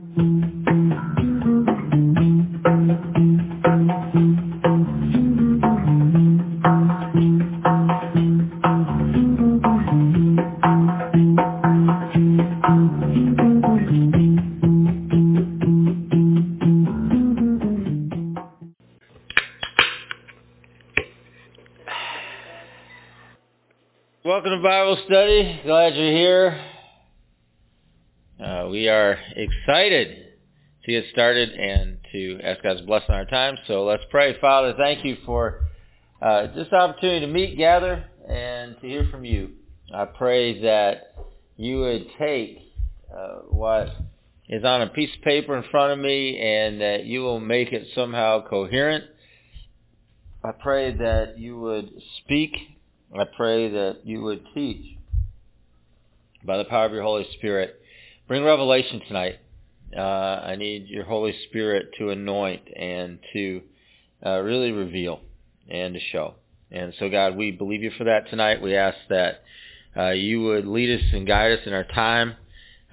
Welcome to Bible study. Glad you're here. Excited to get started and to ask God's blessing on our time. So let's pray. Father, thank you for uh, this opportunity to meet, gather, and to hear from you. I pray that you would take uh, what is on a piece of paper in front of me and that you will make it somehow coherent. I pray that you would speak I pray that you would teach by the power of your Holy Spirit. Bring revelation tonight. Uh, I need your Holy Spirit to anoint and to uh, really reveal and to show. And so, God, we believe you for that tonight. We ask that uh, you would lead us and guide us in our time.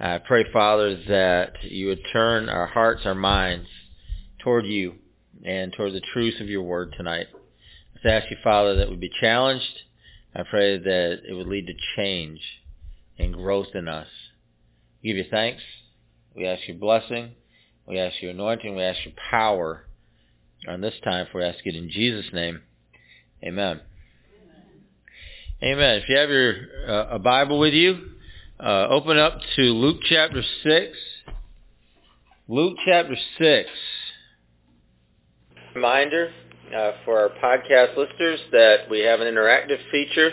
I pray, Father, that you would turn our hearts, our minds toward you and toward the truth of your word tonight. I ask you, Father, that we be challenged I pray that it would lead to change and growth in us. Give you thanks. We ask your blessing. We ask your anointing. We ask your power on this time. For we ask it in Jesus' name. Amen. Amen. If you have your uh, a Bible with you, uh, open up to Luke chapter 6. Luke chapter 6. Reminder, uh, for our podcast listeners that we have an interactive feature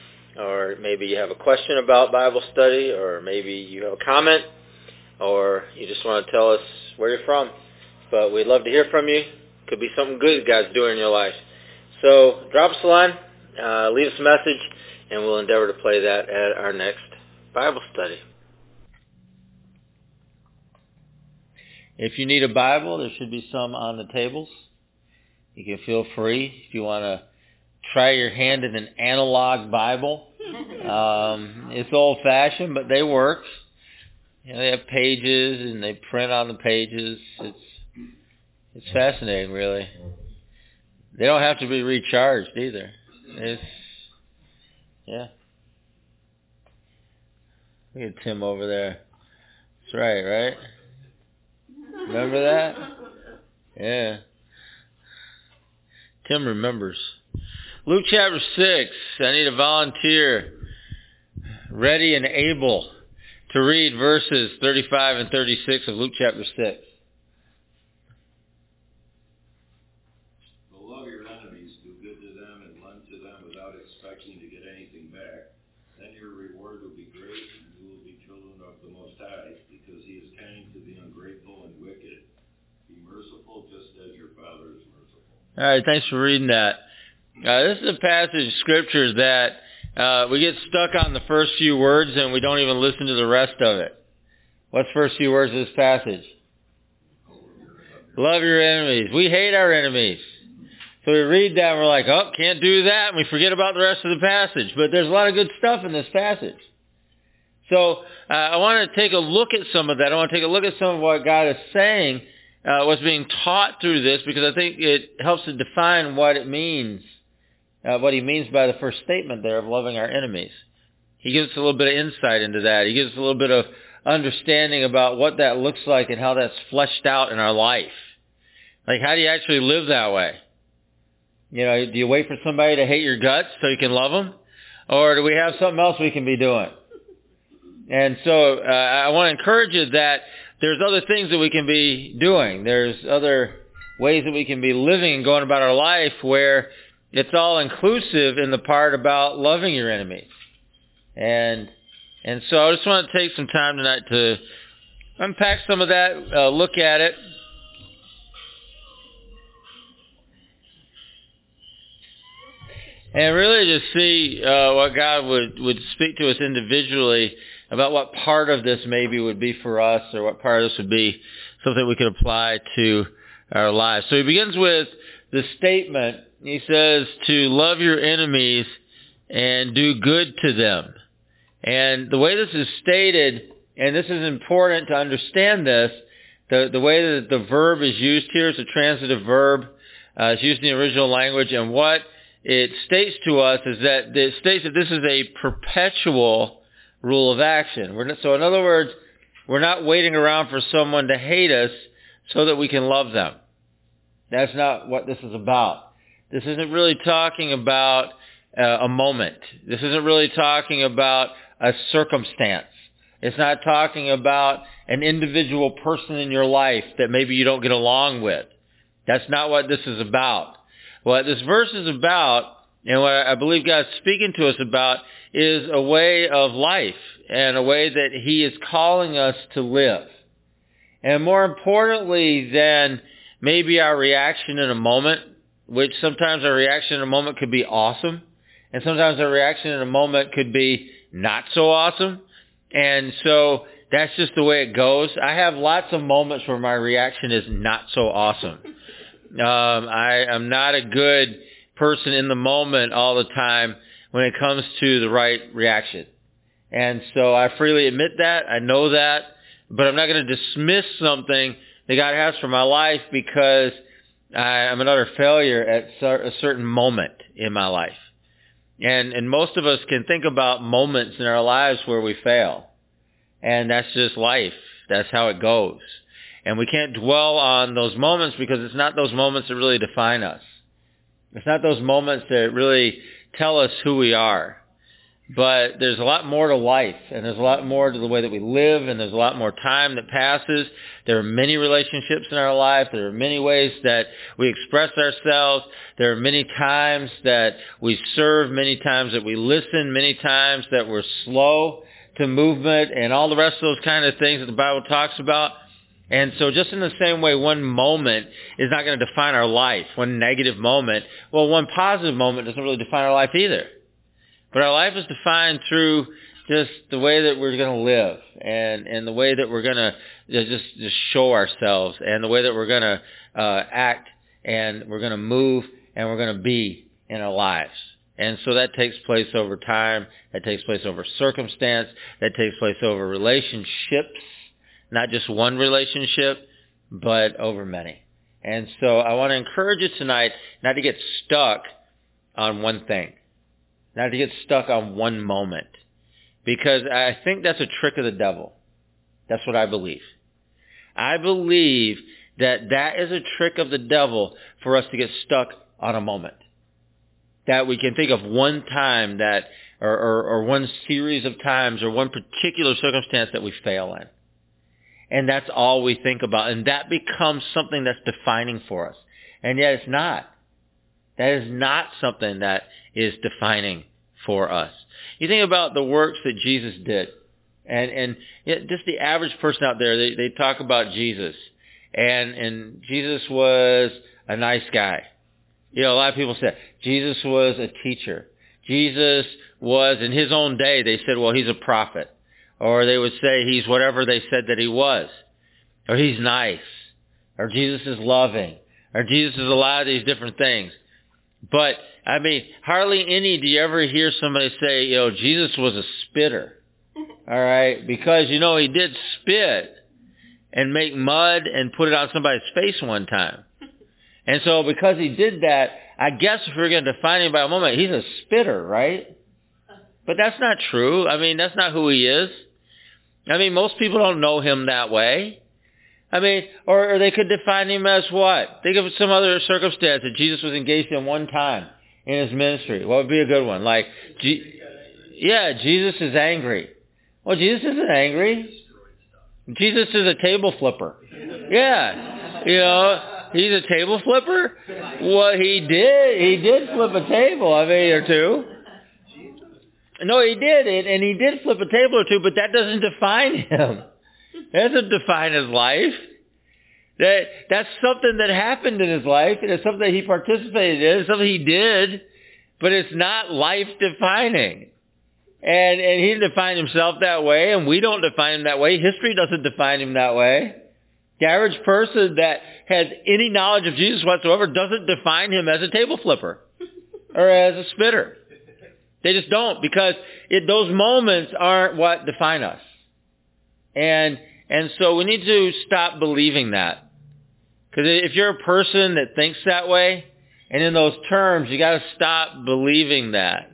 or maybe you have a question about Bible study, or maybe you have a comment, or you just want to tell us where you're from. But we'd love to hear from you. Could be something good God's doing in your life. So drop us a line, uh, leave us a message, and we'll endeavor to play that at our next Bible study. If you need a Bible, there should be some on the tables. You can feel free if you want to try your hand at an analog Bible. Um, it's old-fashioned, but they work. You know, they have pages and they print on the pages. It's it's fascinating, really. They don't have to be recharged either. It's yeah. Look at Tim over there. That's right, right? Remember that? Yeah. Tim remembers. Luke chapter 6. I need a volunteer ready and able to read verses 35 and 36 of Luke chapter 6. Love your enemies, do good to them, and lend to them without expecting to get anything back. Then your reward will be great, and you will be children of the Most High, because he is kind to the ungrateful and wicked. Be merciful just as your Father is merciful. All right, thanks for reading that. Uh, this is a passage of scripture that uh, we get stuck on the first few words and we don't even listen to the rest of it. What's the first few words of this passage? Love your enemies. We hate our enemies. So we read that and we're like, oh, can't do that, and we forget about the rest of the passage. But there's a lot of good stuff in this passage. So uh, I want to take a look at some of that. I want to take a look at some of what God is saying, uh, what's being taught through this, because I think it helps to define what it means uh, what he means by the first statement there of loving our enemies. He gives us a little bit of insight into that. He gives us a little bit of understanding about what that looks like and how that's fleshed out in our life. Like, how do you actually live that way? You know, do you wait for somebody to hate your guts so you can love them? Or do we have something else we can be doing? And so uh, I want to encourage you that there's other things that we can be doing. There's other ways that we can be living and going about our life where it's all inclusive in the part about loving your enemies. And and so I just want to take some time tonight to unpack some of that, uh, look at it. and really just see uh, what God would, would speak to us individually about what part of this maybe would be for us or what part of this would be something we could apply to our lives. So he begins with the statement. He says to love your enemies and do good to them. And the way this is stated, and this is important to understand this, the, the way that the verb is used here is a transitive verb. Uh, it's used in the original language, and what it states to us is that it states that this is a perpetual rule of action. Not, so in other words, we're not waiting around for someone to hate us so that we can love them. That's not what this is about. This isn't really talking about uh, a moment. This isn't really talking about a circumstance. It's not talking about an individual person in your life that maybe you don't get along with. That's not what this is about. What this verse is about, and what I believe God's speaking to us about, is a way of life and a way that he is calling us to live. And more importantly than maybe our reaction in a moment, which sometimes our reaction in a moment could be awesome, and sometimes our reaction in a moment could be not so awesome. And so that's just the way it goes. I have lots of moments where my reaction is not so awesome. Um, I, I'm not a good person in the moment all the time when it comes to the right reaction. And so I freely admit that. I know that. But I'm not going to dismiss something that God has for my life because I, I'm another failure at a certain moment in my life. And, and most of us can think about moments in our lives where we fail. And that's just life. That's how it goes. And we can't dwell on those moments because it's not those moments that really define us. It's not those moments that really tell us who we are. But there's a lot more to life, and there's a lot more to the way that we live, and there's a lot more time that passes. There are many relationships in our life. There are many ways that we express ourselves. There are many times that we serve, many times that we listen, many times that we're slow to movement, and all the rest of those kind of things that the Bible talks about. And so just in the same way, one moment is not going to define our life, one negative moment. Well, one positive moment doesn't really define our life either. But our life is defined through just the way that we're going to live and, and the way that we're going to just, just show ourselves and the way that we're going to uh, act and we're going to move and we're going to be in our lives. And so that takes place over time. That takes place over circumstance. That takes place over relationships, not just one relationship, but over many. And so I want to encourage you tonight not to get stuck on one thing not to get stuck on one moment. Because I think that's a trick of the devil. That's what I believe. I believe that that is a trick of the devil for us to get stuck on a moment. That we can think of one time that, or, or, or one series of times, or one particular circumstance that we fail in. And that's all we think about. And that becomes something that's defining for us. And yet it's not. That is not something that is defining for us. You think about the works that Jesus did. And, and just the average person out there, they, they talk about Jesus. And, and Jesus was a nice guy. You know, a lot of people said Jesus was a teacher. Jesus was, in his own day, they said, well, he's a prophet. Or they would say he's whatever they said that he was. Or he's nice. Or Jesus is loving. Or Jesus is a lot of these different things. But I mean, hardly any do you ever hear somebody say, you know, Jesus was a spitter. All right, because you know he did spit and make mud and put it on somebody's face one time. And so because he did that, I guess if we're going to define him by a moment, he's a spitter, right? But that's not true. I mean, that's not who he is. I mean, most people don't know him that way. I mean, or, or they could define him as what? Think of some other circumstance that Jesus was engaged in one time in his ministry. What would be a good one? Like, G- yeah, Jesus is angry. Well, Jesus isn't angry. Jesus is a table flipper. Yeah, you know, he's a table flipper. Well, he did. He did flip a table, I mean, or two. No, he did, and, and he did flip a table or two, but that doesn't define him. That doesn't define his life. That that's something that happened in his life, and it's something that he participated in, it's something he did. but it's not life defining. And and he didn't define himself that way, and we don't define him that way. History doesn't define him that way. The average person that has any knowledge of Jesus whatsoever doesn't define him as a table flipper or as a spitter. They just don't because it, those moments aren't what define us. And and so we need to stop believing that. Because if you're a person that thinks that way, and in those terms, you got to stop believing that.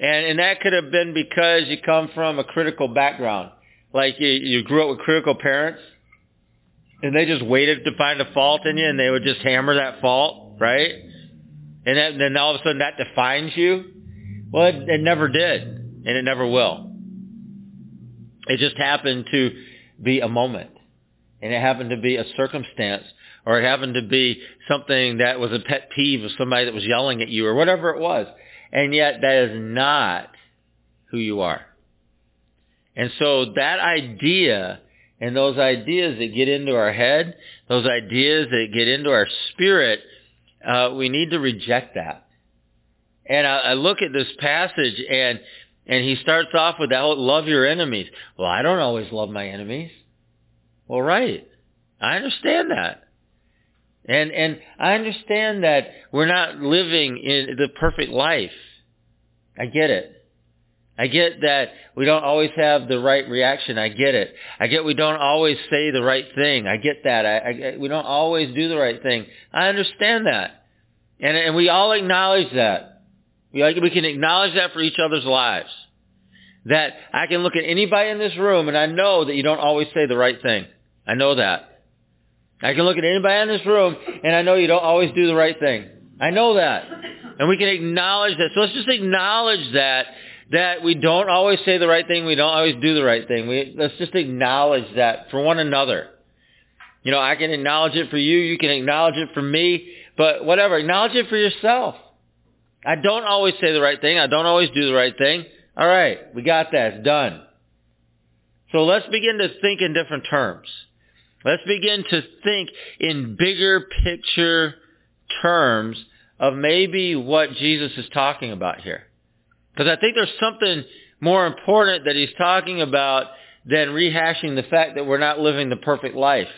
And and that could have been because you come from a critical background, like you, you grew up with critical parents, and they just waited to find a fault in you, and they would just hammer that fault, right? And then all of a sudden that defines you. Well, it, it never did, and it never will. It just happened to be a moment, and it happened to be a circumstance, or it happened to be something that was a pet peeve of somebody that was yelling at you, or whatever it was. And yet that is not who you are. And so that idea and those ideas that get into our head, those ideas that get into our spirit, uh, we need to reject that. And I, I look at this passage and and he starts off with that love your enemies. Well, I don't always love my enemies. Well, right. I understand that. And and I understand that we're not living in the perfect life. I get it. I get that we don't always have the right reaction. I get it. I get we don't always say the right thing. I get that. I, I, we don't always do the right thing. I understand that. And, and we all acknowledge that. We, can acknowledge that for each other's lives. That I can look at anybody in this room and I know that you don't always say the right thing. I know that. I can look at anybody in this room and I know you don't always do the right thing. I know that. And we can acknowledge that. So let's just acknowledge that that we don't always say the right thing, we don't always do the right thing. We, let's just acknowledge that for one another. You know, I can acknowledge it for you, you can acknowledge it for me, but whatever, acknowledge it for yourself. I don't always say the right thing, I don't always do the right thing. All right, we got that, it's done. So let's begin to think in different terms. Let's begin to think in bigger picture terms of maybe what Jesus is talking about here. Because I think there's something more important that he's talking about than rehashing the fact that we're not living the perfect life.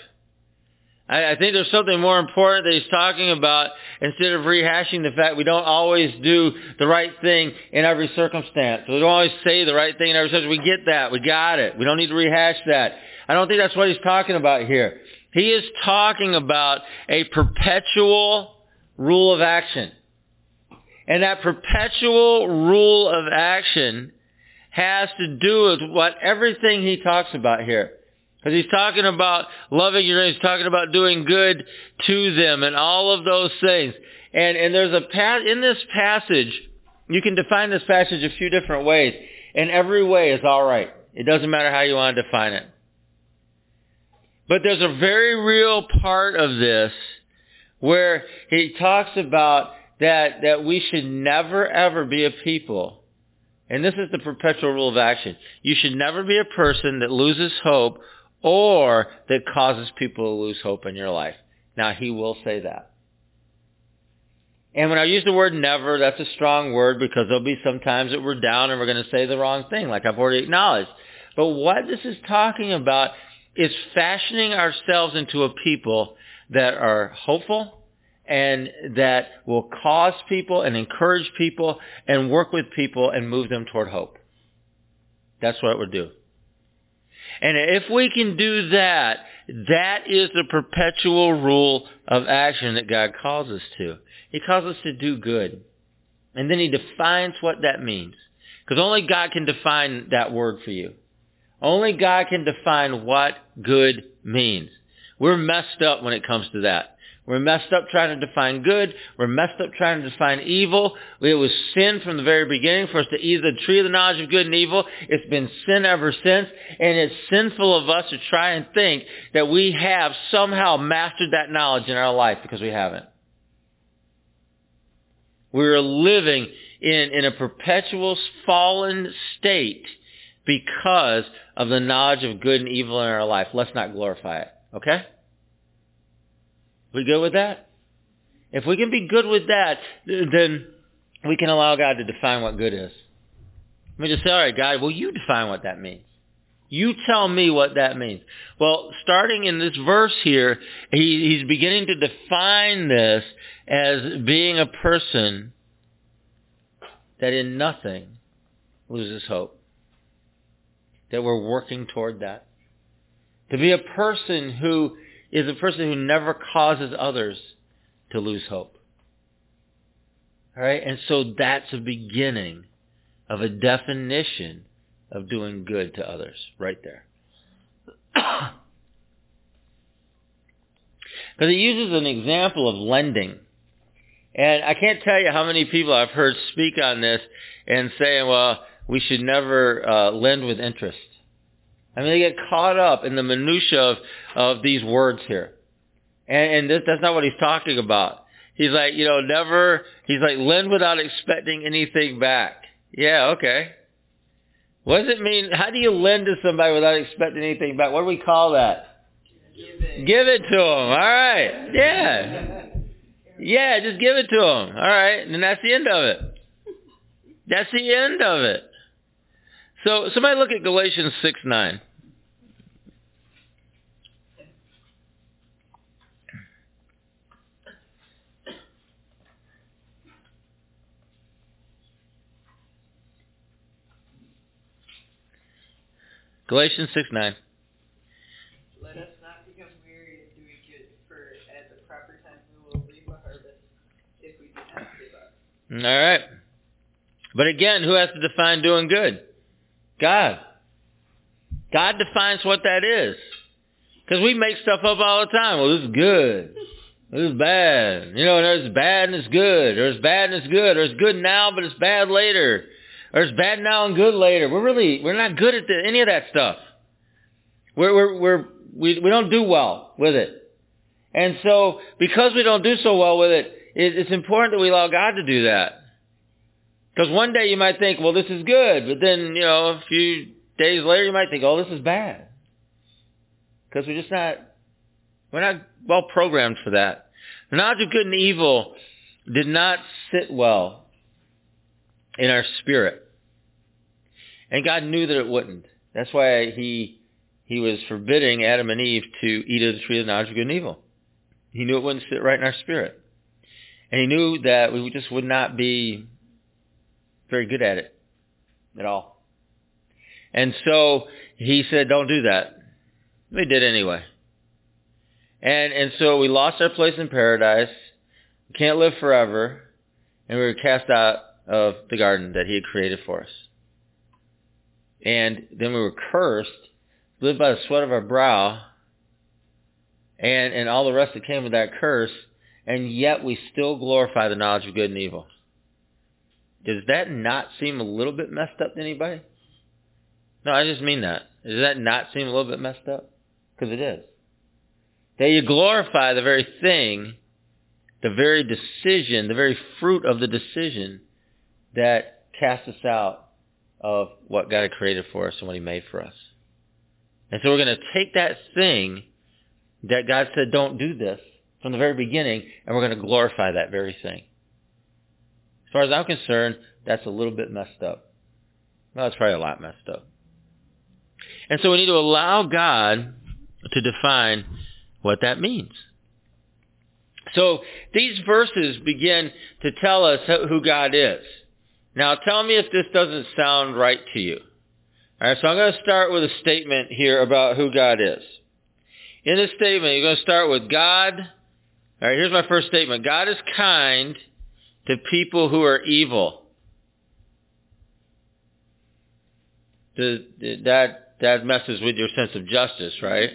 I, I think there's something more important that he's talking about instead of rehashing the fact we don't always do the right thing in every circumstance. We don't always say the right thing in every circumstance. We get that. We got it. We don't need to rehash that. I don't think that's what he's talking about here. He is talking about a perpetual rule of action. And that perpetual rule of action has to do with what everything he talks about here. Because he's talking about loving your enemies, he's talking about doing good to them and all of those things. And, and there's a path, in this passage, you can define this passage a few different ways. And every way is alright. It doesn't matter how you want to define it. But there's a very real part of this where he talks about that, that we should never ever be a people, and this is the perpetual rule of action, you should never be a person that loses hope or that causes people to lose hope in your life. Now, he will say that. And when I use the word never, that's a strong word because there'll be some times that we're down and we're going to say the wrong thing, like I've already acknowledged. But what this is talking about is fashioning ourselves into a people that are hopeful, and that will cause people and encourage people and work with people and move them toward hope. That's what it would do. And if we can do that, that is the perpetual rule of action that God calls us to. He calls us to do good. And then he defines what that means. Because only God can define that word for you. Only God can define what good means. We're messed up when it comes to that. We're messed up trying to define good. We're messed up trying to define evil. It was sin from the very beginning for us to eat the tree of the knowledge of good and evil. It's been sin ever since. And it's sinful of us to try and think that we have somehow mastered that knowledge in our life because we haven't. We're living in, in a perpetual fallen state because of the knowledge of good and evil in our life. Let's not glorify it. Okay? We good with that? If we can be good with that, then we can allow God to define what good is. Let me just say, all right, God, well, you define what that means. You tell me what that means. Well, starting in this verse here, he, he's beginning to define this as being a person that in nothing loses hope. That we're working toward that. To be a person who is a person who never causes others to lose hope. All right? And so that's a beginning of a definition of doing good to others right there. Because he uses an example of lending. And I can't tell you how many people I've heard speak on this and saying, well, we should never uh, lend with interest. I mean, they get caught up in the minutia of, of these words here. And, and this, that's not what he's talking about. He's like, you know, never, he's like, lend without expecting anything back. Yeah, okay. What does it mean? How do you lend to somebody without expecting anything back? What do we call that? Give it. Give it to them. All right. Yeah. Yeah, just give it to them. All right. And that's the end of it. That's the end of it. So somebody look at Galatians 6, 9. Galatians 6, 9. Let us not become weary in doing good, for at the proper time we will reap a harvest if we do not give up. All right. But again, who has to define doing good? God. God defines what that is. Because we make stuff up all the time. Well, this is good. This is bad. You know, there's bad and it's good. There's bad and it's good. There's good now, but it's bad later. It's bad now and good later. We're really, we're not good at the, any of that stuff. We're, we're, we're, we, we don't do well with it. And so, because we don't do so well with it, it it's important that we allow God to do that. Because one day you might think, well, this is good, but then, you know, a few days later you might think, oh, this is bad. Because we're just not, we're not well programmed for that. The knowledge of good and evil did not sit well in our spirit. And God knew that it wouldn't. That's why he, he was forbidding Adam and Eve to eat of the tree of knowledge of good and evil. He knew it wouldn't sit right in our spirit. And he knew that we just would not be very good at it at all. And so he said, don't do that. We did anyway. And, and so we lost our place in paradise. We can't live forever. And we were cast out of the garden that he had created for us. And then we were cursed, lived by the sweat of our brow, and, and all the rest that came with that curse, and yet we still glorify the knowledge of good and evil. Does that not seem a little bit messed up to anybody? No, I just mean that. Does that not seem a little bit messed up? Because it is. That you glorify the very thing, the very decision, the very fruit of the decision that casts us out of what God created for us and what he made for us. And so we're going to take that thing that God said don't do this from the very beginning and we're going to glorify that very thing. As far as I'm concerned, that's a little bit messed up. Well, it's probably a lot messed up. And so we need to allow God to define what that means. So these verses begin to tell us who God is. Now tell me if this doesn't sound right to you. Alright, so I'm going to start with a statement here about who God is. In this statement, you're going to start with God. Alright, here's my first statement. God is kind to people who are evil. That, that messes with your sense of justice, right?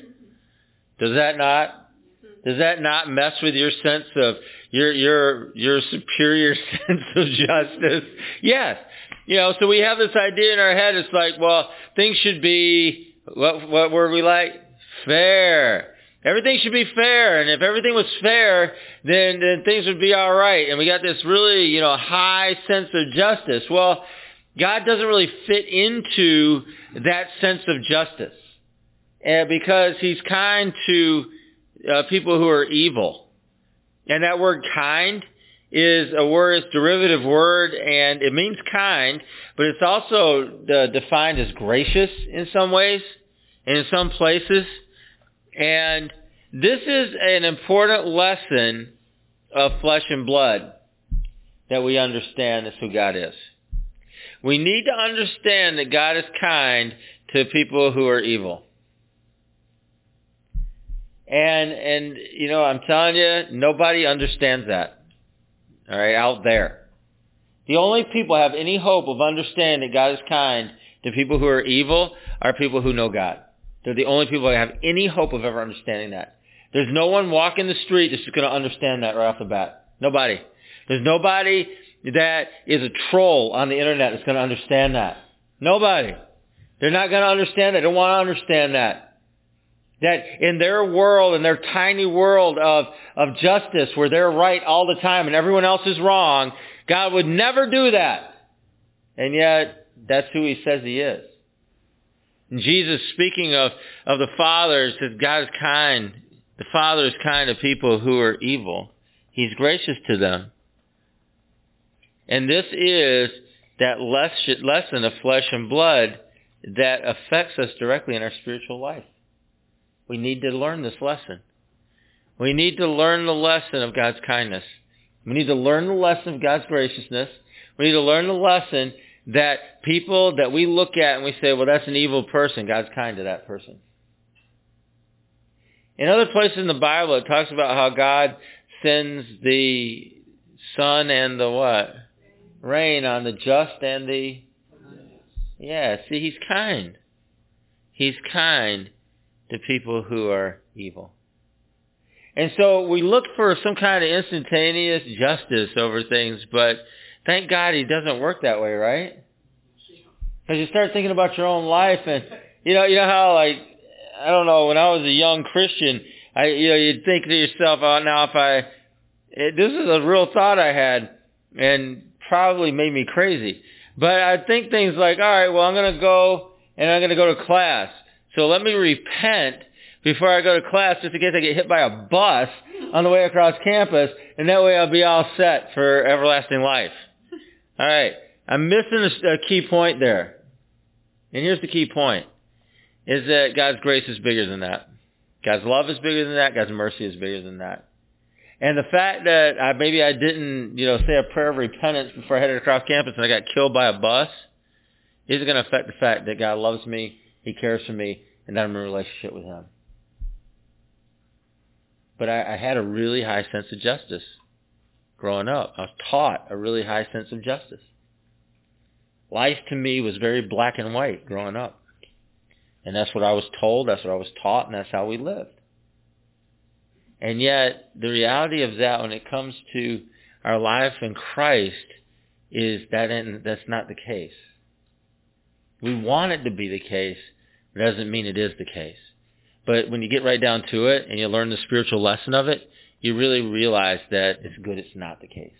Does that not? Does that not mess with your sense of your your your superior sense of justice? Yes. You know, so we have this idea in our head. It's like, well, things should be what what were we like? Fair. Everything should be fair, and if everything was fair, then then things would be all right. And we got this really, you know, high sense of justice. Well, God doesn't really fit into that sense of justice, and because He's kind to uh, people who are evil. And that word kind is a word, it's a derivative word, and it means kind, but it's also uh, defined as gracious in some ways and in some places. And this is an important lesson of flesh and blood that we understand as who God is. We need to understand that God is kind to people who are evil. And and you know, I'm telling you, nobody understands that. All right, out there. The only people have any hope of understanding that God is kind to people who are evil are people who know God. They're the only people who have any hope of ever understanding that. There's no one walking the street that's going to understand that right off the bat. Nobody. There's nobody that is a troll on the internet that's going to understand that. Nobody. They're not going to understand that. They don't want to understand that. That in their world, in their tiny world of, of justice where they're right all the time and everyone else is wrong, God would never do that. And yet, that's who he says he is. And Jesus, speaking of, of the Father, says God is kind. The Father is kind to people who are evil. He's gracious to them. And this is that lesson of flesh and blood that affects us directly in our spiritual life. We need to learn this lesson. We need to learn the lesson of God's kindness. We need to learn the lesson of God's graciousness. We need to learn the lesson that people that we look at and we say, well, that's an evil person. God's kind to that person. In other places in the Bible, it talks about how God sends the sun and the what? Rain on the just and the... Yeah, see, he's kind. He's kind to people who are evil. And so we look for some kind of instantaneous justice over things, but thank God he doesn't work that way, right? Because you start thinking about your own life and, you know, you know how like, I don't know, when I was a young Christian, I, you know, you'd think to yourself, oh, now if I, it, this is a real thought I had and probably made me crazy. But I think things like, all right, well, I'm going to go and I'm going to go to class. So let me repent before I go to class just in case I get hit by a bus on the way across campus, and that way I'll be all set for everlasting life. All right. I'm missing a, key point there. And here's the key point, is that God's grace is bigger than that. God's love is bigger than that. God's mercy is bigger than that. And the fact that I, maybe I didn't, you know, say a prayer of repentance before I headed across campus and I got killed by a bus isn't going to affect the fact that God loves me, He cares for me, and I'm in a relationship with Him. But I, I had a really high sense of justice growing up. I was taught a really high sense of justice. Life to me was very black and white growing up. And that's what I was told, that's what I was taught, and that's how we lived. And yet, the reality of that when it comes to our life in Christ is that that's not the case. We want it to be the case, it doesn't mean it is the case. But when you get right down to it and you learn the spiritual lesson of it, you really realize that it's good it's not the case.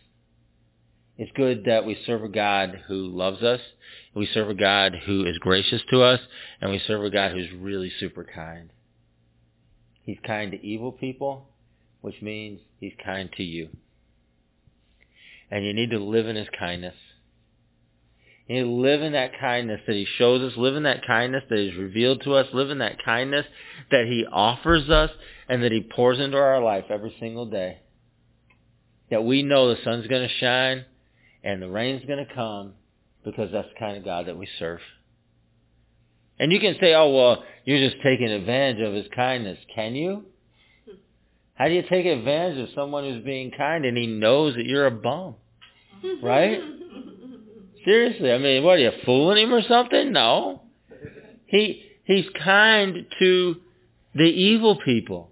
It's good that we serve a God who loves us, we serve a God who is gracious to us, and we serve a God who's really super kind. He's kind to evil people, which means he's kind to you. And you need to live in his kindness. Need live in that kindness that he shows us, live in that kindness that he's revealed to us, live in that kindness that he offers us and that he pours into our life every single day. That we know the sun's going to shine and the rain's going to come because that's the kind of God that we serve. And you can say, oh, well, you're just taking advantage of his kindness. Can you? How do you take advantage of someone who's being kind and he knows that you're a bum? Right? Seriously, I mean, what are you fooling him or something? No. He he's kind to the evil people.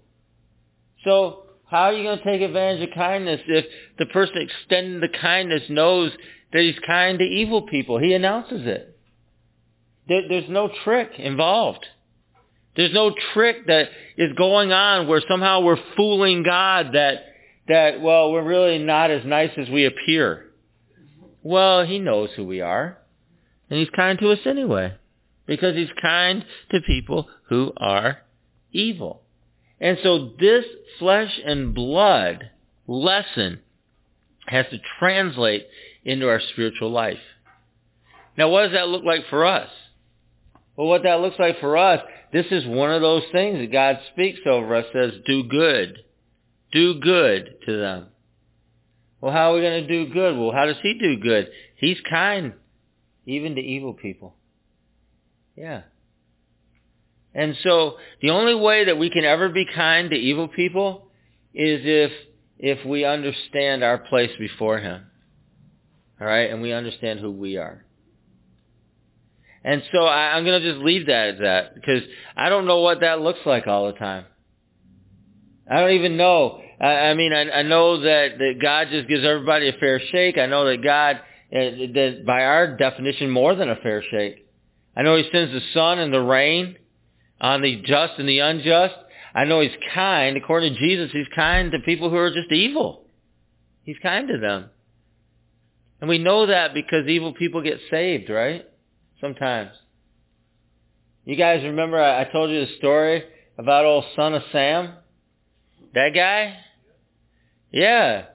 So how are you going to take advantage of kindness if the person extending the kindness knows that he's kind to evil people? He announces it. There, there's no trick involved. There's no trick that is going on where somehow we're fooling God that, that, well, we're really not as nice as we appear. Well, he knows who we are. And he's kind to us anyway. Because he's kind to people who are evil. And so this flesh and blood lesson has to translate into our spiritual life. Now, what does that look like for us? Well, what that looks like for us, this is one of those things that God speaks over us, says, do good. Do good to them. Well, how are we going to do good? Well, how does he do good? He's kind, even to evil people. Yeah. And so the only way that we can ever be kind to evil people is if if we understand our place before him. All right? And we understand who we are. And so I, I'm going to just leave that at that because I don't know what that looks like all the time. I don't even know. I, I mean, I, I know that, that God just gives everybody a fair shake. I know that God, uh, that by our definition, more than a fair shake. I know He sends the sun and the rain on the just and the unjust. I know He's kind. According to Jesus, He's kind to people who are just evil. He's kind to them. And we know that because evil people get saved, right? Sometimes. You guys remember I, I told you the story about old son of Sam? That guy? Yeah.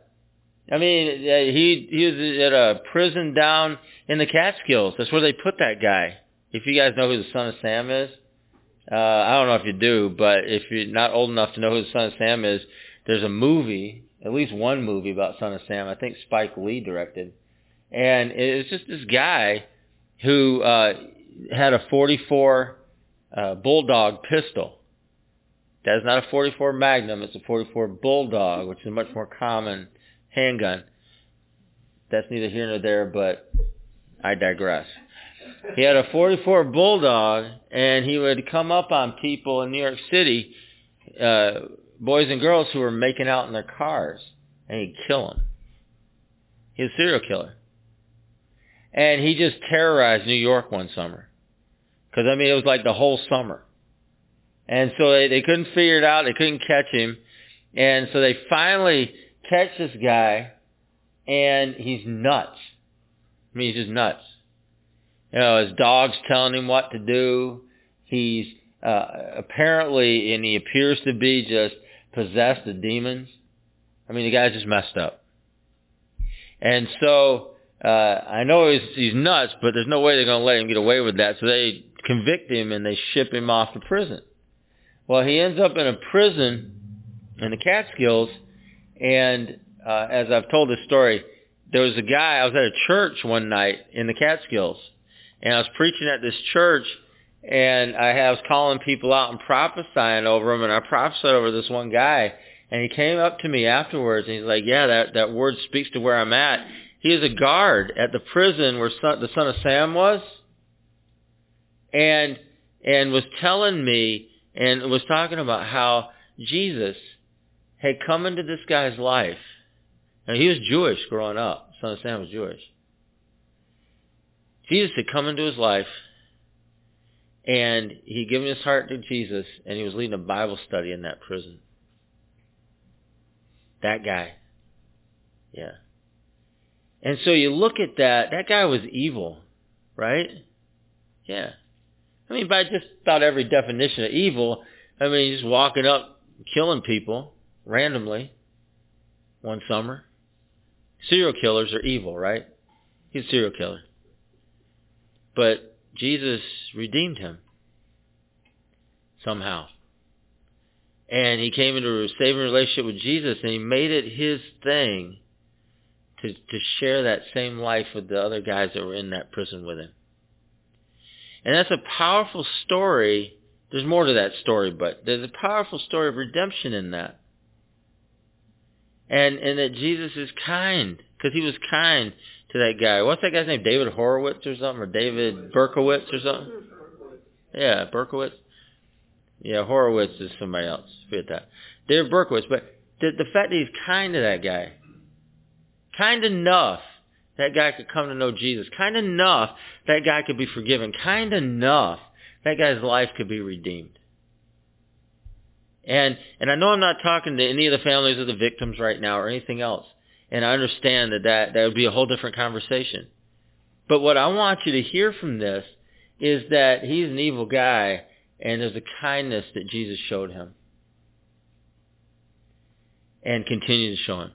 I mean, he he was at a prison down in the Catskills. That's where they put that guy. If you guys know who the son of Sam is, uh, I don't know if you do, but if you're not old enough to know who the son of Sam is, there's a movie, at least one movie about son of Sam. I think Spike Lee directed, and it's just this guy who uh, had a 44 uh, Bulldog pistol. That is not a 44 Magnum. It's a 44 Bulldog, which is a much more common handgun. That's neither here nor there, but I digress. He had a 44 Bulldog, and he would come up on people in New York City, uh, boys and girls who were making out in their cars, and he'd kill them. He was a serial killer. And he just terrorized New York one summer. Because, I mean, it was like the whole summer. And so they, they couldn't figure it out. They couldn't catch him. And so they finally catch this guy, and he's nuts. I mean, he's just nuts. You know, his dog's telling him what to do. He's uh, apparently, and he appears to be just possessed of demons. I mean, the guy's just messed up. And so uh, I know he's, he's nuts, but there's no way they're going to let him get away with that. So they convict him and they ship him off to prison. Well, he ends up in a prison in the Catskills, and uh, as I've told this story, there was a guy, I was at a church one night in the Catskills, and I was preaching at this church, and I was calling people out and prophesying over them, and I prophesied over this one guy, and he came up to me afterwards, and he's like, yeah, that, that word speaks to where I'm at. He is a guard at the prison where son, the son of Sam was, and and was telling me and was talking about how Jesus had come into this guy's life. And he was Jewish growing up. Son of Sam was Jewish. Jesus had come into his life, and he'd given his heart to Jesus, and he was leading a Bible study in that prison. That guy. Yeah. And so you look at that, that guy was evil, right? Yeah. I mean, by just about every definition of evil, I mean, he's walking up, killing people randomly one summer. Serial killers are evil, right? He's a serial killer. But Jesus redeemed him somehow. And he came into a saving relationship with Jesus and he made it his thing to, to share that same life with the other guys that were in that prison with him. And that's a powerful story. There's more to that story, but there's a powerful story of redemption in that. And and that Jesus is kind because he was kind to that guy. What's that guy's name? David Horowitz or something, or David Berkowitz or something? Yeah, Berkowitz. Yeah, Horowitz is somebody else. Forget that. David Berkowitz. But the, the fact that he's kind to that guy, kind enough that guy could come to know Jesus, kind enough that guy could be forgiven, kind enough that guy's life could be redeemed. And and I know I'm not talking to any of the families of the victims right now or anything else. And I understand that that, that would be a whole different conversation. But what I want you to hear from this is that he's an evil guy and there's a kindness that Jesus showed him and continue to show him.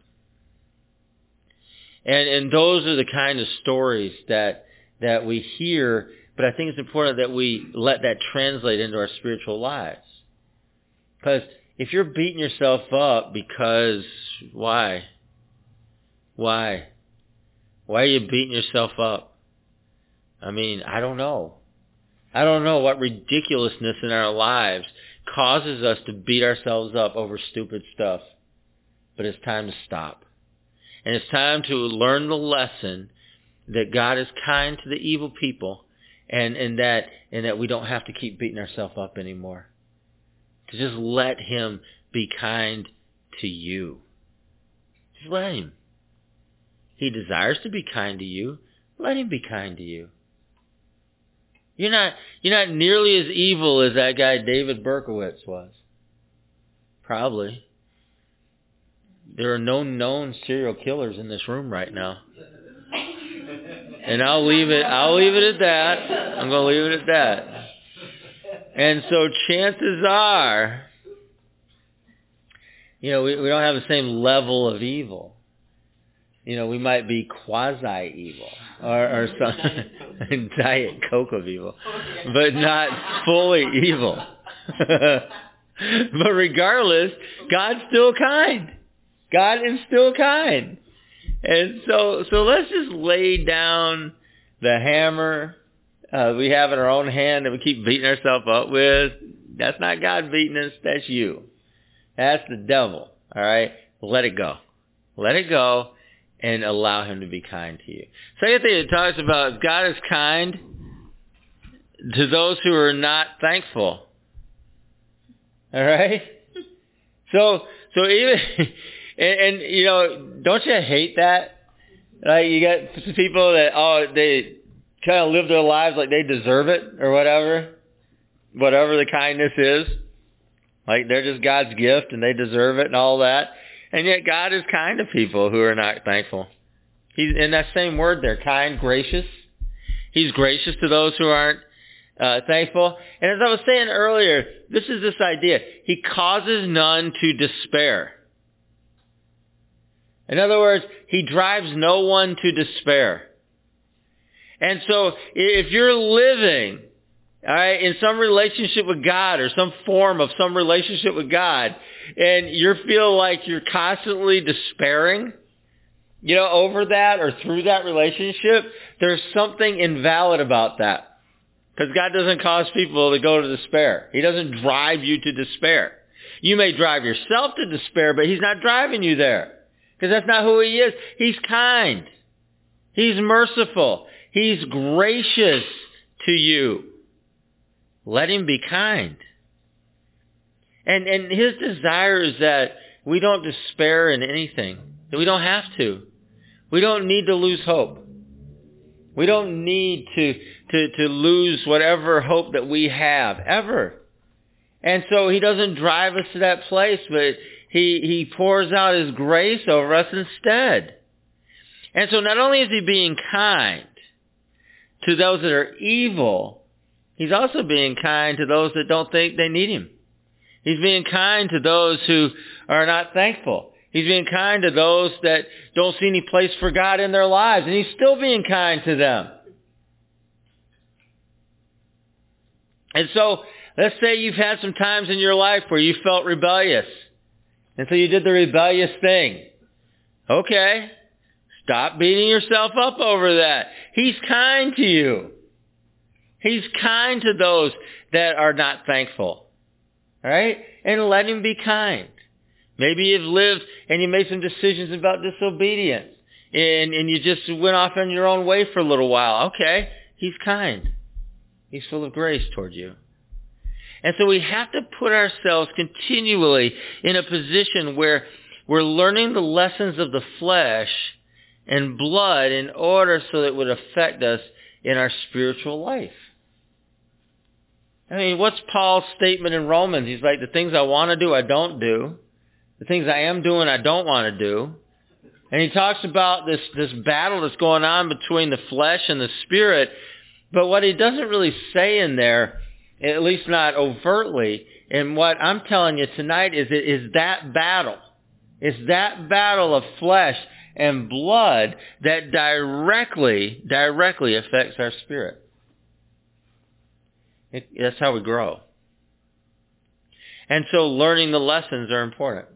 And and those are the kind of stories that that we hear, but I think it's important that we let that translate into our spiritual lives. Because if you're beating yourself up because why? Why? Why are you beating yourself up? I mean, I don't know. I don't know what ridiculousness in our lives causes us to beat ourselves up over stupid stuff. But it's time to stop. And it's time to learn the lesson that God is kind to the evil people and, and that and that we don't have to keep beating ourselves up anymore. To just let him be kind to you. Just let him. He desires to be kind to you. Let him be kind to you. You're not you're not nearly as evil as that guy David Berkowitz was. Probably. There are no known serial killers in this room right now. And I'll leave it I'll leave it at that. I'm going to leave it at that. And so chances are you know, we, we don't have the same level of evil. You know, we might be quasi-evil or, or some diet coke of evil, but not fully evil. but regardless, God's still kind. God is still kind. And so, so let's just lay down the hammer uh, we have in our own hand that we keep beating ourselves up with. That's not God beating us. That's you. That's the devil. All right. Let it go. Let it go and allow him to be kind to you. Second thing it talks about God is kind to those who are not thankful. All right? So so even and, and you know, don't you hate that? Like you got people that oh they kind of live their lives like they deserve it or whatever, whatever the kindness is. Like they're just God's gift and they deserve it and all that. And yet God is kind to people who are not thankful. He's in that same word there, kind, gracious. He's gracious to those who aren't uh, thankful. And as I was saying earlier, this is this idea. He causes none to despair. In other words, he drives no one to despair. And so if you're living all right, in some relationship with God or some form of some relationship with God, and you feel like you're constantly despairing, you know, over that or through that relationship, there's something invalid about that. Because God doesn't cause people to go to despair. He doesn't drive you to despair. You may drive yourself to despair, but He's not driving you there. Because that's not who He is. He's kind. He's merciful. He's gracious to you. Let Him be kind. And, and His desire is that we don't despair in anything. That we don't have to. We don't need to lose hope. We don't need to, to, to lose whatever hope that we have, ever. And so he doesn't drive us to that place, but he, he pours out his grace over us instead. And so not only is he being kind to those that are evil, he's also being kind to those that don't think they need him. He's being kind to those who are not thankful. He's being kind to those that don't see any place for God in their lives, and he's still being kind to them. And so, let's say you've had some times in your life where you felt rebellious. And so you did the rebellious thing. Okay. Stop beating yourself up over that. He's kind to you. He's kind to those that are not thankful. All right? And let him be kind. Maybe you've lived and you made some decisions about disobedience. And, and you just went off on your own way for a little while. Okay, he's kind. He's full of grace toward you. And so we have to put ourselves continually in a position where we're learning the lessons of the flesh and blood in order so that it would affect us in our spiritual life. I mean, what's Paul's statement in Romans? He's like, the things I want to do, I don't do. The things I am doing, I don't want to do. And he talks about this, this battle that's going on between the flesh and the spirit. But what he doesn't really say in there, at least not overtly, and what I'm telling you tonight is it is that battle. It's that battle of flesh and blood that directly, directly affects our spirit. It, that's how we grow. And so learning the lessons are important.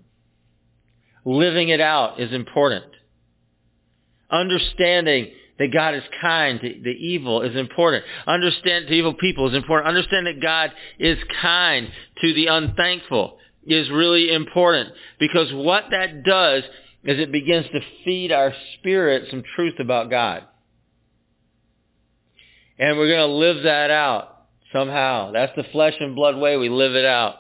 Living it out is important. Understanding that God is kind to the evil is important. Understand to evil people is important. Understand that God is kind to the unthankful is really important because what that does is it begins to feed our spirit some truth about God. And we're going to live that out somehow. That's the flesh and blood way we live it out.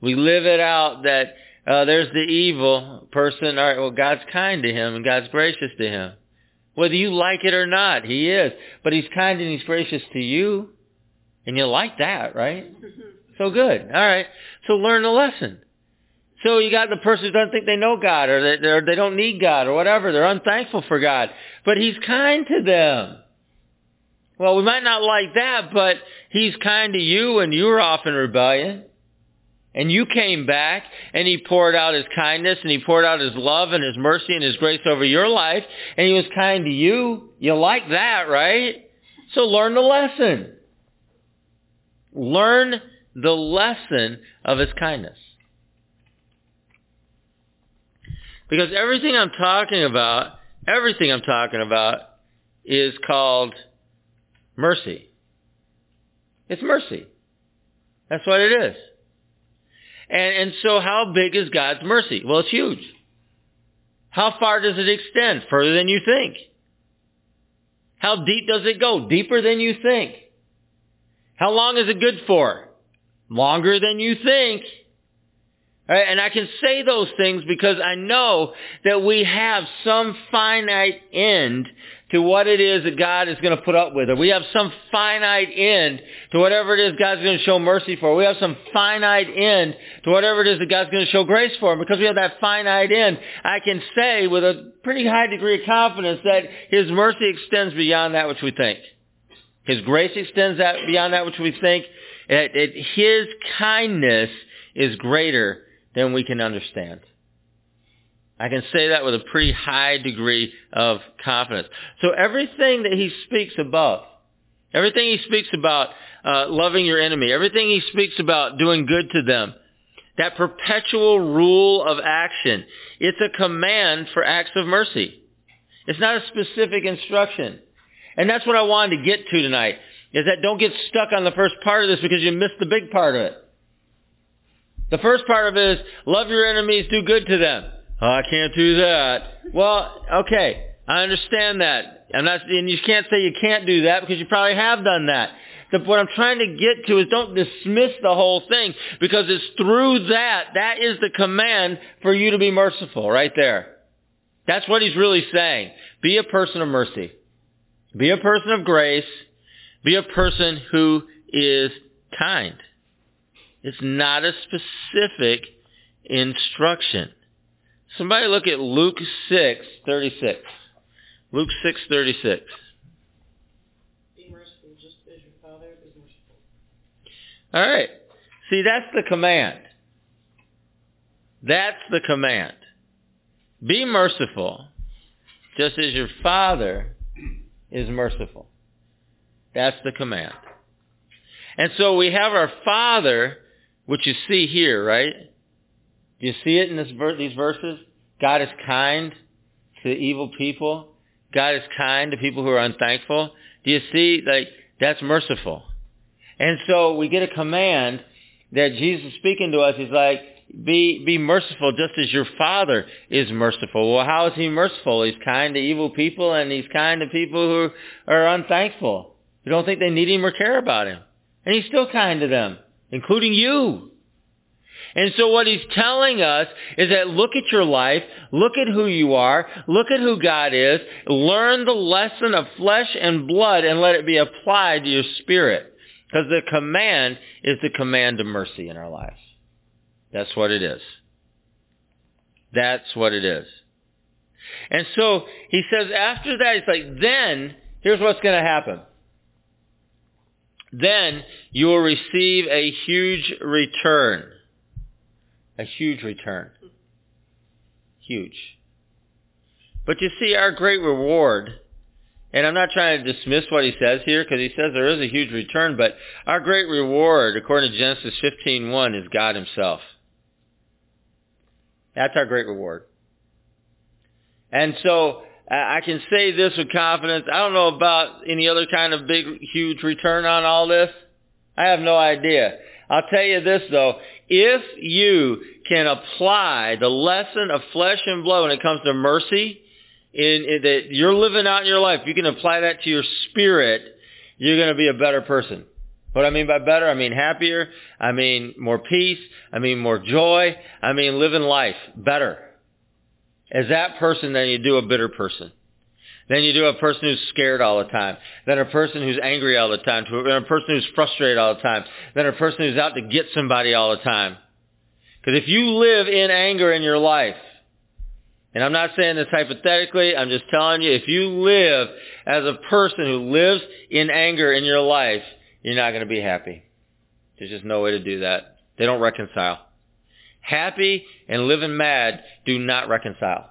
We live it out that uh, there's the evil person. All right, well, God's kind to him and God's gracious to him. Whether you like it or not, he is. But he's kind and he's gracious to you. And you like that, right? So good. All right. So learn the lesson. So you got the person who doesn't think they know God or they, or they don't need God or whatever. They're unthankful for God. But he's kind to them. Well, we might not like that, but he's kind to you and you're off in rebellion. And you came back and he poured out his kindness and he poured out his love and his mercy and his grace over your life and he was kind to you. You like that, right? So learn the lesson. Learn the lesson of his kindness. Because everything I'm talking about, everything I'm talking about is called mercy. It's mercy. That's what it is. And, and so how big is God's mercy? Well, it's huge. How far does it extend? Further than you think. How deep does it go? Deeper than you think. How long is it good for? Longer than you think. Right? And I can say those things because I know that we have some finite end to what it is that God is going to put up with. Or we have some finite end to whatever it is God's going to show mercy for. We have some finite end to whatever it is that God's going to show grace for. And because we have that finite end, I can say with a pretty high degree of confidence that His mercy extends beyond that which we think. His grace extends that beyond that which we think. It, it, his kindness is greater than we can understand. I can say that with a pretty high degree of confidence. So everything that he speaks about, everything he speaks about uh, loving your enemy, everything he speaks about doing good to them, that perpetual rule of action, it's a command for acts of mercy. It's not a specific instruction. And that's what I wanted to get to tonight, is that don't get stuck on the first part of this because you missed the big part of it. The first part of it is love your enemies, do good to them. Oh, I can't do that. Well, okay, I understand that. I'm not, and you can't say you can't do that because you probably have done that. The, what I'm trying to get to is don't dismiss the whole thing because it's through that, that is the command for you to be merciful right there. That's what he's really saying. Be a person of mercy. Be a person of grace. Be a person who is kind. It's not a specific instruction. Somebody look at Luke 6, 36. Luke 6, 36. Be merciful just as your Father is merciful. All right. See, that's the command. That's the command. Be merciful just as your Father is merciful. That's the command. And so we have our Father, which you see here, right? Do you see it in this ver- these verses? God is kind to evil people. God is kind to people who are unthankful. Do you see, like, that's merciful. And so we get a command that Jesus is speaking to us. He's like, be, be merciful just as your Father is merciful. Well, how is he merciful? He's kind to evil people and he's kind to people who are unthankful, who don't think they need him or care about him. And he's still kind to them, including you. And so what he's telling us is that look at your life, look at who you are, look at who God is, learn the lesson of flesh and blood and let it be applied to your spirit. Because the command is the command of mercy in our lives. That's what it is. That's what it is. And so he says after that, he's like, then, here's what's going to happen. Then you will receive a huge return. A huge return. Huge. But you see, our great reward, and I'm not trying to dismiss what he says here because he says there is a huge return, but our great reward, according to Genesis 15.1, is God himself. That's our great reward. And so I can say this with confidence. I don't know about any other kind of big, huge return on all this. I have no idea. I'll tell you this though. If you can apply the lesson of flesh and blood when it comes to mercy, in, in that you're living out in your life, you can apply that to your spirit, you're going to be a better person. What I mean by better, I mean happier, I mean more peace, I mean more joy, I mean living life better. As that person than you do a bitter person. Than you do a person who's scared all the time. Than a person who's angry all the time. Than a person who's frustrated all the time. Than a person who's out to get somebody all the time. Because if you live in anger in your life, and I'm not saying this hypothetically, I'm just telling you, if you live as a person who lives in anger in your life, you're not going to be happy. There's just no way to do that. They don't reconcile. Happy and living mad do not reconcile.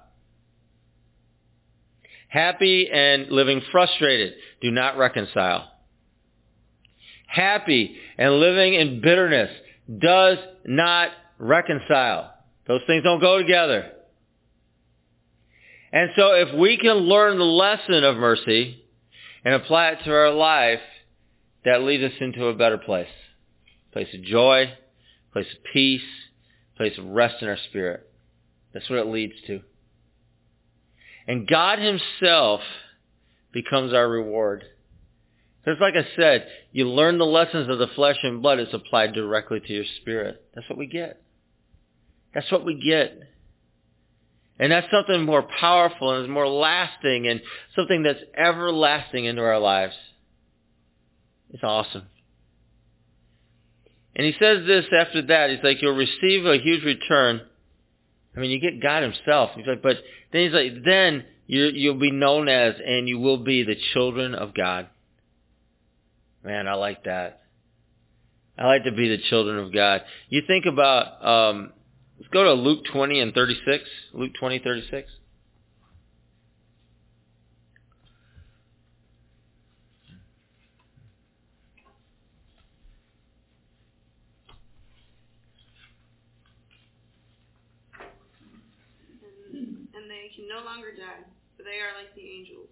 Happy and living frustrated do not reconcile. Happy and living in bitterness does not reconcile. Those things don't go together. And so if we can learn the lesson of mercy and apply it to our life, that leads us into a better place. A Place of joy, place of peace, place of rest in our spirit. That's what it leads to. And God himself becomes our reward. Because like I said, you learn the lessons of the flesh and blood. It's applied directly to your spirit. That's what we get. That's what we get. And that's something more powerful and is more lasting and something that's everlasting into our lives. It's awesome. And he says this after that. He's like, you'll receive a huge return. I mean, you get God himself. He's like, but then he's like, then you you'll be known as and you will be the children of God. Man, I like that. I like to be the children of God. You think about, um, let's go to Luke 20 and 36. Luke 20, 36. and they can no longer die, for they are like the angels.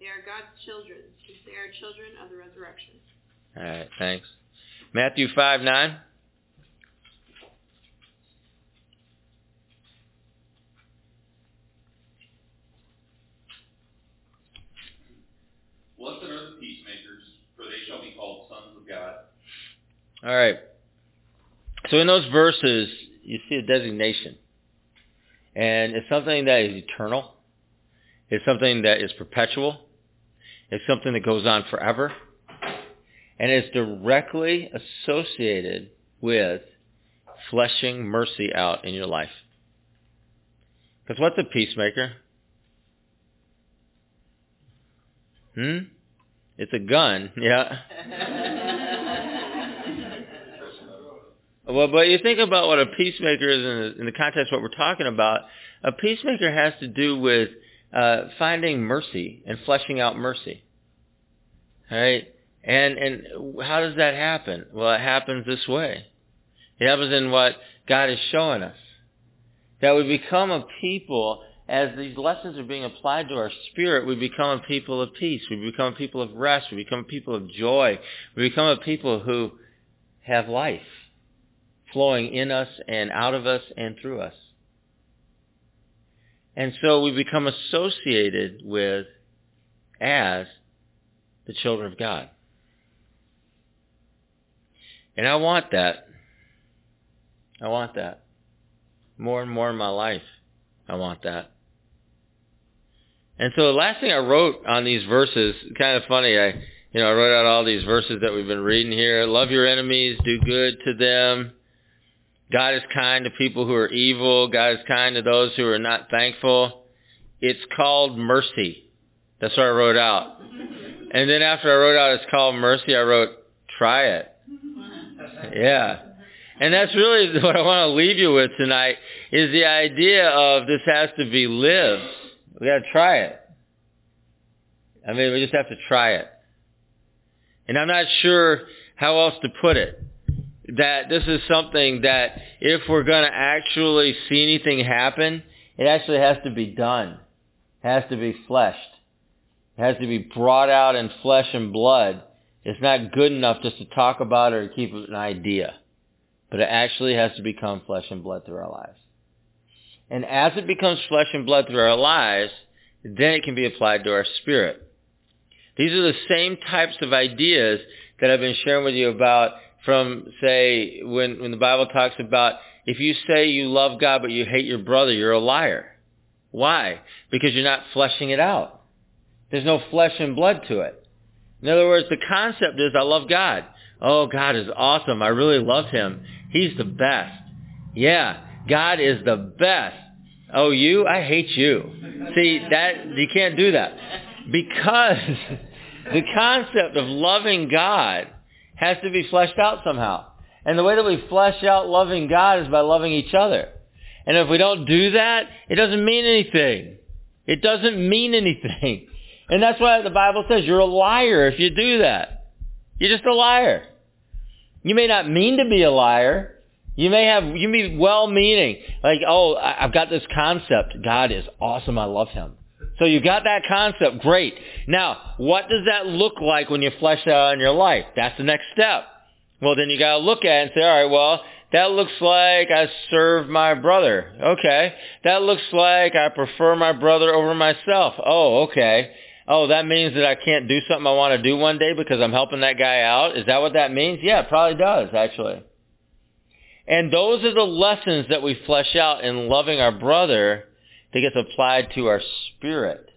They are God's children, since they are children of the resurrection. All right, thanks. Matthew 5, 9. Blessed are the peacemakers, for they shall be called sons of God. All right. So in those verses, you see a designation. And it's something that is eternal. It's something that is perpetual. It's something that goes on forever. And it's directly associated with fleshing mercy out in your life. Because what's a peacemaker? Hmm? It's a gun, yeah. Well, but you think about what a peacemaker is in the, in the context of what we're talking about. A peacemaker has to do with uh, finding mercy and fleshing out mercy. Right? And and how does that happen? Well, it happens this way. It happens in what God is showing us. That we become a people, as these lessons are being applied to our spirit, we become a people of peace. We become a people of rest. We become a people of joy. We become a people who have life flowing in us and out of us and through us. And so we become associated with as the children of God. And I want that. I want that. More and more in my life, I want that. And so the last thing I wrote on these verses, kind of funny, I, you know, I wrote out all these verses that we've been reading here. Love your enemies, do good to them. God is kind to people who are evil. God is kind to those who are not thankful. It's called mercy. That's what I wrote out. And then after I wrote out it's called mercy, I wrote, try it. Yeah. And that's really what I want to leave you with tonight is the idea of this has to be lived. We got to try it. I mean, we just have to try it. And I'm not sure how else to put it. That this is something that if we're going to actually see anything happen, it actually has to be done. It has to be fleshed. It has to be brought out in flesh and blood. It's not good enough just to talk about it or keep an idea. But it actually has to become flesh and blood through our lives. And as it becomes flesh and blood through our lives, then it can be applied to our spirit. These are the same types of ideas that I've been sharing with you about from, say, when, when the Bible talks about if you say you love God but you hate your brother, you're a liar. Why? Because you're not fleshing it out. There's no flesh and blood to it. In other words, the concept is I love God. Oh, God is awesome. I really love him. He's the best. Yeah, God is the best. Oh, you? I hate you. See, that you can't do that. Because the concept of loving God has to be fleshed out somehow. And the way that we flesh out loving God is by loving each other. And if we don't do that, it doesn't mean anything. It doesn't mean anything. And that's why the Bible says you're a liar if you do that. You're just a liar. You may not mean to be a liar. You may have, you may be well-meaning. Like, oh, I've got this concept. God is awesome. I love him. So you got that concept. Great. Now, what does that look like when you flesh that out in your life? That's the next step. Well, then you got to look at it and say, all right, well, that looks like I serve my brother. Okay. That looks like I prefer my brother over myself. Oh, okay. Oh, that means that I can't do something I want to do one day because I'm helping that guy out? Is that what that means? Yeah, it probably does, actually. And those are the lessons that we flesh out in loving our brother that gets applied to our spirit.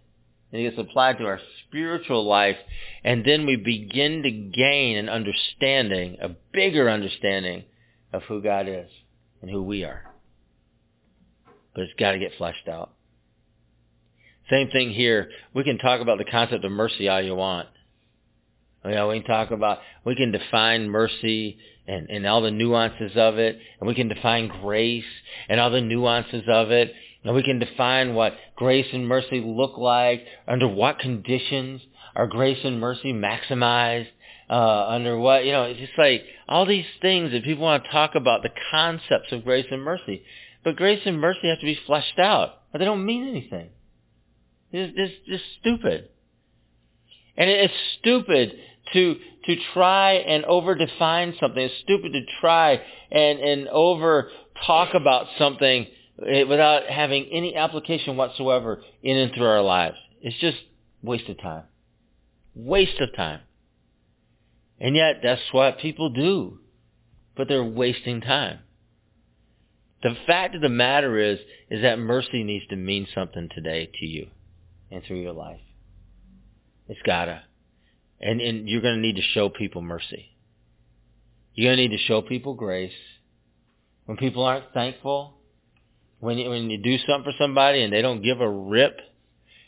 And It gets applied to our spiritual life. And then we begin to gain an understanding, a bigger understanding of who God is and who we are. But it's got to get fleshed out. Same thing here. We can talk about the concept of mercy all you want. You know, we can talk about, we can define mercy and, and all the nuances of it, and we can define grace and all the nuances of it, and we can define what grace and mercy look like, under what conditions are grace and mercy maximized, uh, under what, you know, it's just like all these things that people want to talk about, the concepts of grace and mercy. But grace and mercy have to be fleshed out, or they don't mean anything. It's, it's just stupid. And it's stupid to to try and over define something. It's stupid to try and, and over talk about something Eh, without having any application whatsoever in and through our lives. It's just waste of time. Waste of time. And yet that's what people do. But they're wasting time. The fact of the matter is, is that mercy needs to mean something today to you and through your life. It's gotta. And, and you're going to need to show people mercy. You're going to need to show people grace. When people aren't thankful, when you, when you do something for somebody and they don't give a rip,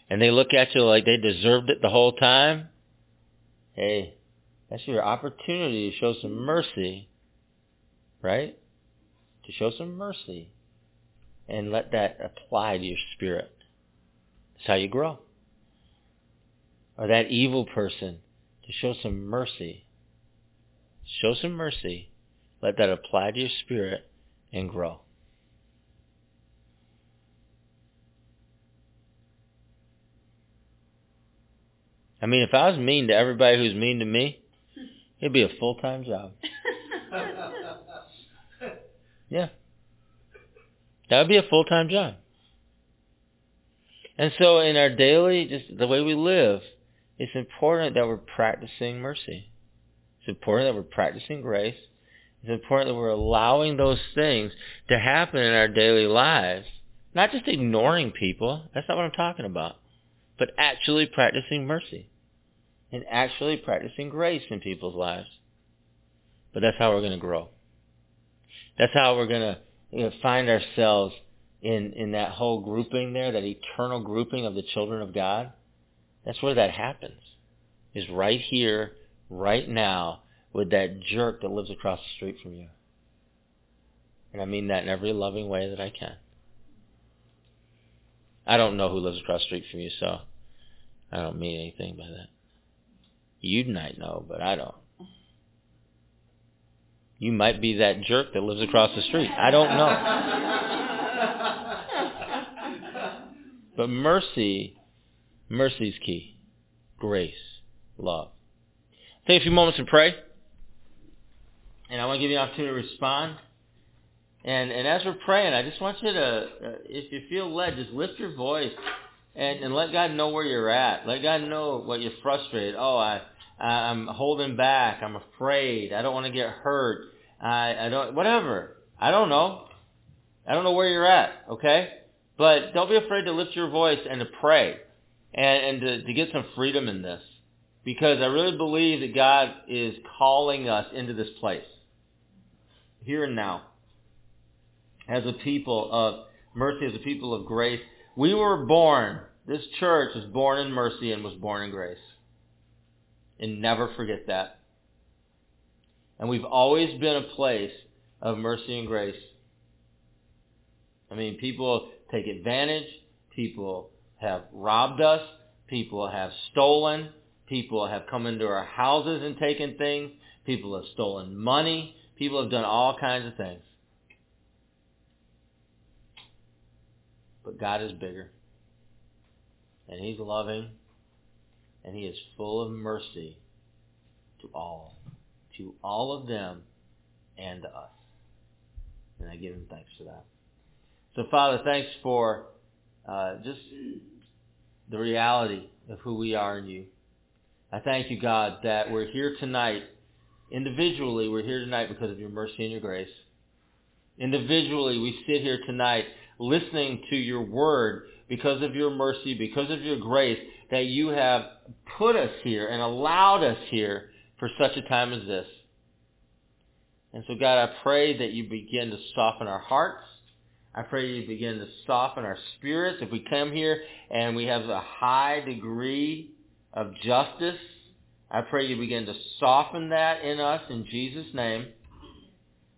and they look at you like they deserved it the whole time, hey, that's your opportunity to show some mercy, right? To show some mercy and let that apply to your spirit. That's how you grow. Or that evil person to show some mercy. Show some mercy. Let that apply to your spirit and grow. I mean, if I was mean to everybody who's mean to me, it'd be a full-time job. yeah. That would be a full-time job. And so in our daily, just the way we live, it's important that we're practicing mercy. It's important that we're practicing grace. It's important that we're allowing those things to happen in our daily lives. Not just ignoring people. That's not what I'm talking about. But actually practicing mercy. And actually practicing grace in people's lives. But that's how we're going to grow. That's how we're going to you know, find ourselves in, in that whole grouping there, that eternal grouping of the children of God. That's where that happens. Is right here, right now, with that jerk that lives across the street from you. And I mean that in every loving way that I can. I don't know who lives across the street from you, so I don't mean anything by that. You might know, but I don't. You might be that jerk that lives across the street. I don't know. But mercy, mercy's key. Grace, love. Take a few moments and pray. And I want to give you an opportunity to respond. And and as we're praying, I just want you to, uh, if you feel led, just lift your voice and, and let God know where you're at. Let God know what you're frustrated. Oh, I I'm holding back. I'm afraid. I don't want to get hurt. I I don't whatever. I don't know. I don't know where you're at. Okay, but don't be afraid to lift your voice and to pray, and and to, to get some freedom in this, because I really believe that God is calling us into this place, here and now as a people of mercy, as a people of grace. We were born, this church was born in mercy and was born in grace. And never forget that. And we've always been a place of mercy and grace. I mean, people take advantage. People have robbed us. People have stolen. People have come into our houses and taken things. People have stolen money. People have done all kinds of things. But God is bigger. And He's loving. And He is full of mercy to all. To all of them and to us. And I give Him thanks for that. So Father, thanks for uh, just the reality of who we are in you. I thank you, God, that we're here tonight. Individually, we're here tonight because of your mercy and your grace. Individually, we sit here tonight listening to your word because of your mercy, because of your grace, that you have put us here and allowed us here for such a time as this. And so God, I pray that you begin to soften our hearts. I pray you begin to soften our spirits. If we come here and we have a high degree of justice, I pray you begin to soften that in us in Jesus' name.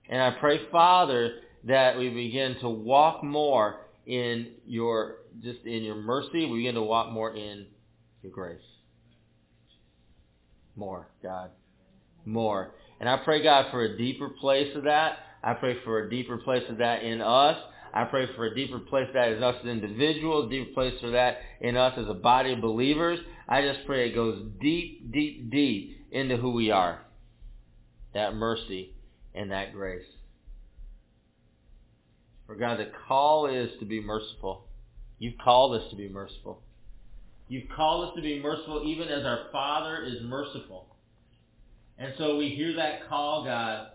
And I pray, Father, that we begin to walk more in your just in your mercy. We begin to walk more in your grace. More, God. More. And I pray, God, for a deeper place of that. I pray for a deeper place of that in us. I pray for a deeper place that is us as individuals, deeper place for that in us as a body of believers. I just pray it goes deep, deep, deep into who we are. That mercy and that grace. For God, the call is to be merciful. You've called us to be merciful. You've called us to be merciful even as our Father is merciful. And so we hear that call, God.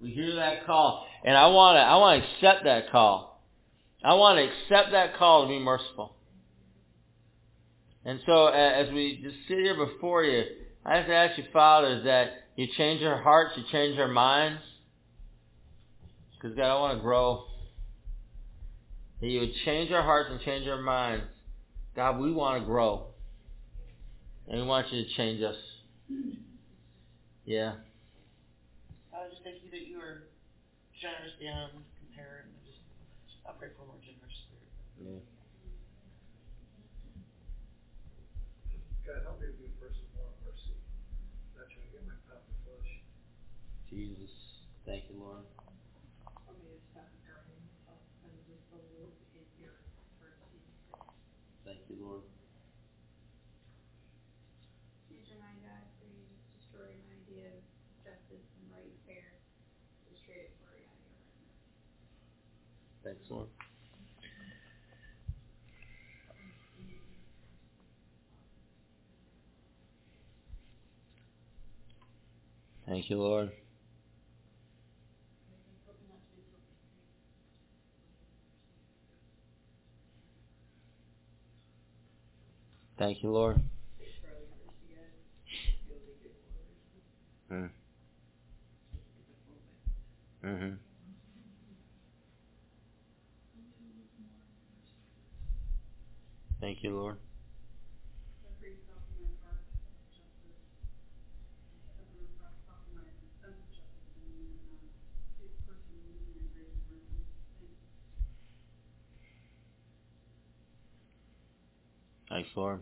We hear that call. And I want to I want to accept that call. I want to accept that call to be merciful. And so as we just sit here before you, I have to ask you, Father, that you change our hearts, you change our minds. Because God, I want to grow. That you would change our hearts and change our minds. God, we want to grow. And we want you to change us. Yeah. I just thank you that you are generous beyond compare, and I just I pray for a more generous spirit. yeah. God, help me to be a person of more mercy. Not trying to get my pound of flesh. Jesus. Thank you, Lord. Thank you, Lord. Future my God, for you just destroy my idea of justice and right and fair. Just trade it for reality or right Thanks, Lord. Thank you, Lord. Thank you, Lord. Mm. Mm-hmm. Thank you, Lord. Thanks, Lord.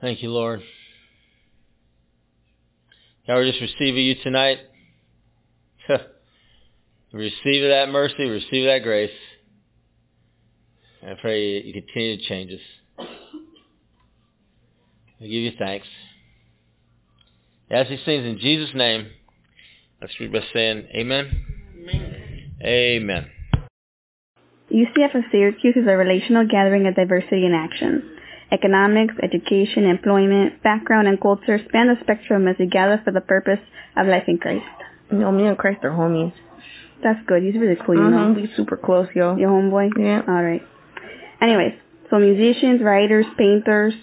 Thank you, Lord. God, we're just receiving you tonight. receive that mercy, receive that grace. I pray you continue to change us. I give you thanks. As these things in Jesus' name, let's read by saying amen. Amen. Amen. UCF of Syracuse is a relational gathering of diversity in action. Economics, education, employment, background, and culture span the spectrum as we gather for the purpose of life in Christ. You know, me and Christ are homies. That's good. He's really cool, you Mhm, know. We super close, yo. Your homeboy? Yeah. All right. Anyways, so musicians, writers, painters.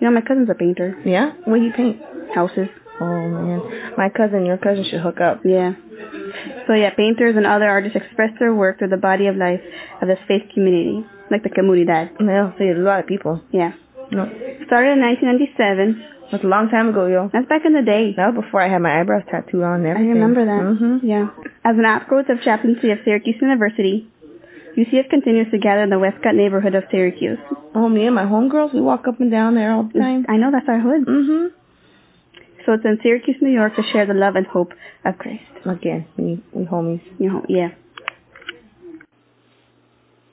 You know, my cousin's a painter. Yeah? What do you paint? Houses. Oh man, my cousin, your cousin should hook up. Yeah. So yeah, painters and other artists express their work through the body of life of this faith community, like the comunidad. Yeah, see, a lot of people. Yeah. No, Started in 1997. that's a long time ago, yo. That's back in the day. That was before I had my eyebrows tattooed on there. I remember that. Mhm. Yeah. As an outgrowth of chaplaincy of Syracuse University, UCF continues to gather in the Westcott neighborhood of Syracuse. Oh, me and my homegirls, we walk up and down there all the time. I know that's our hood. Mhm. So it's in Syracuse, New York to share the love and hope of Christ. Again, we we homies. You know, yeah.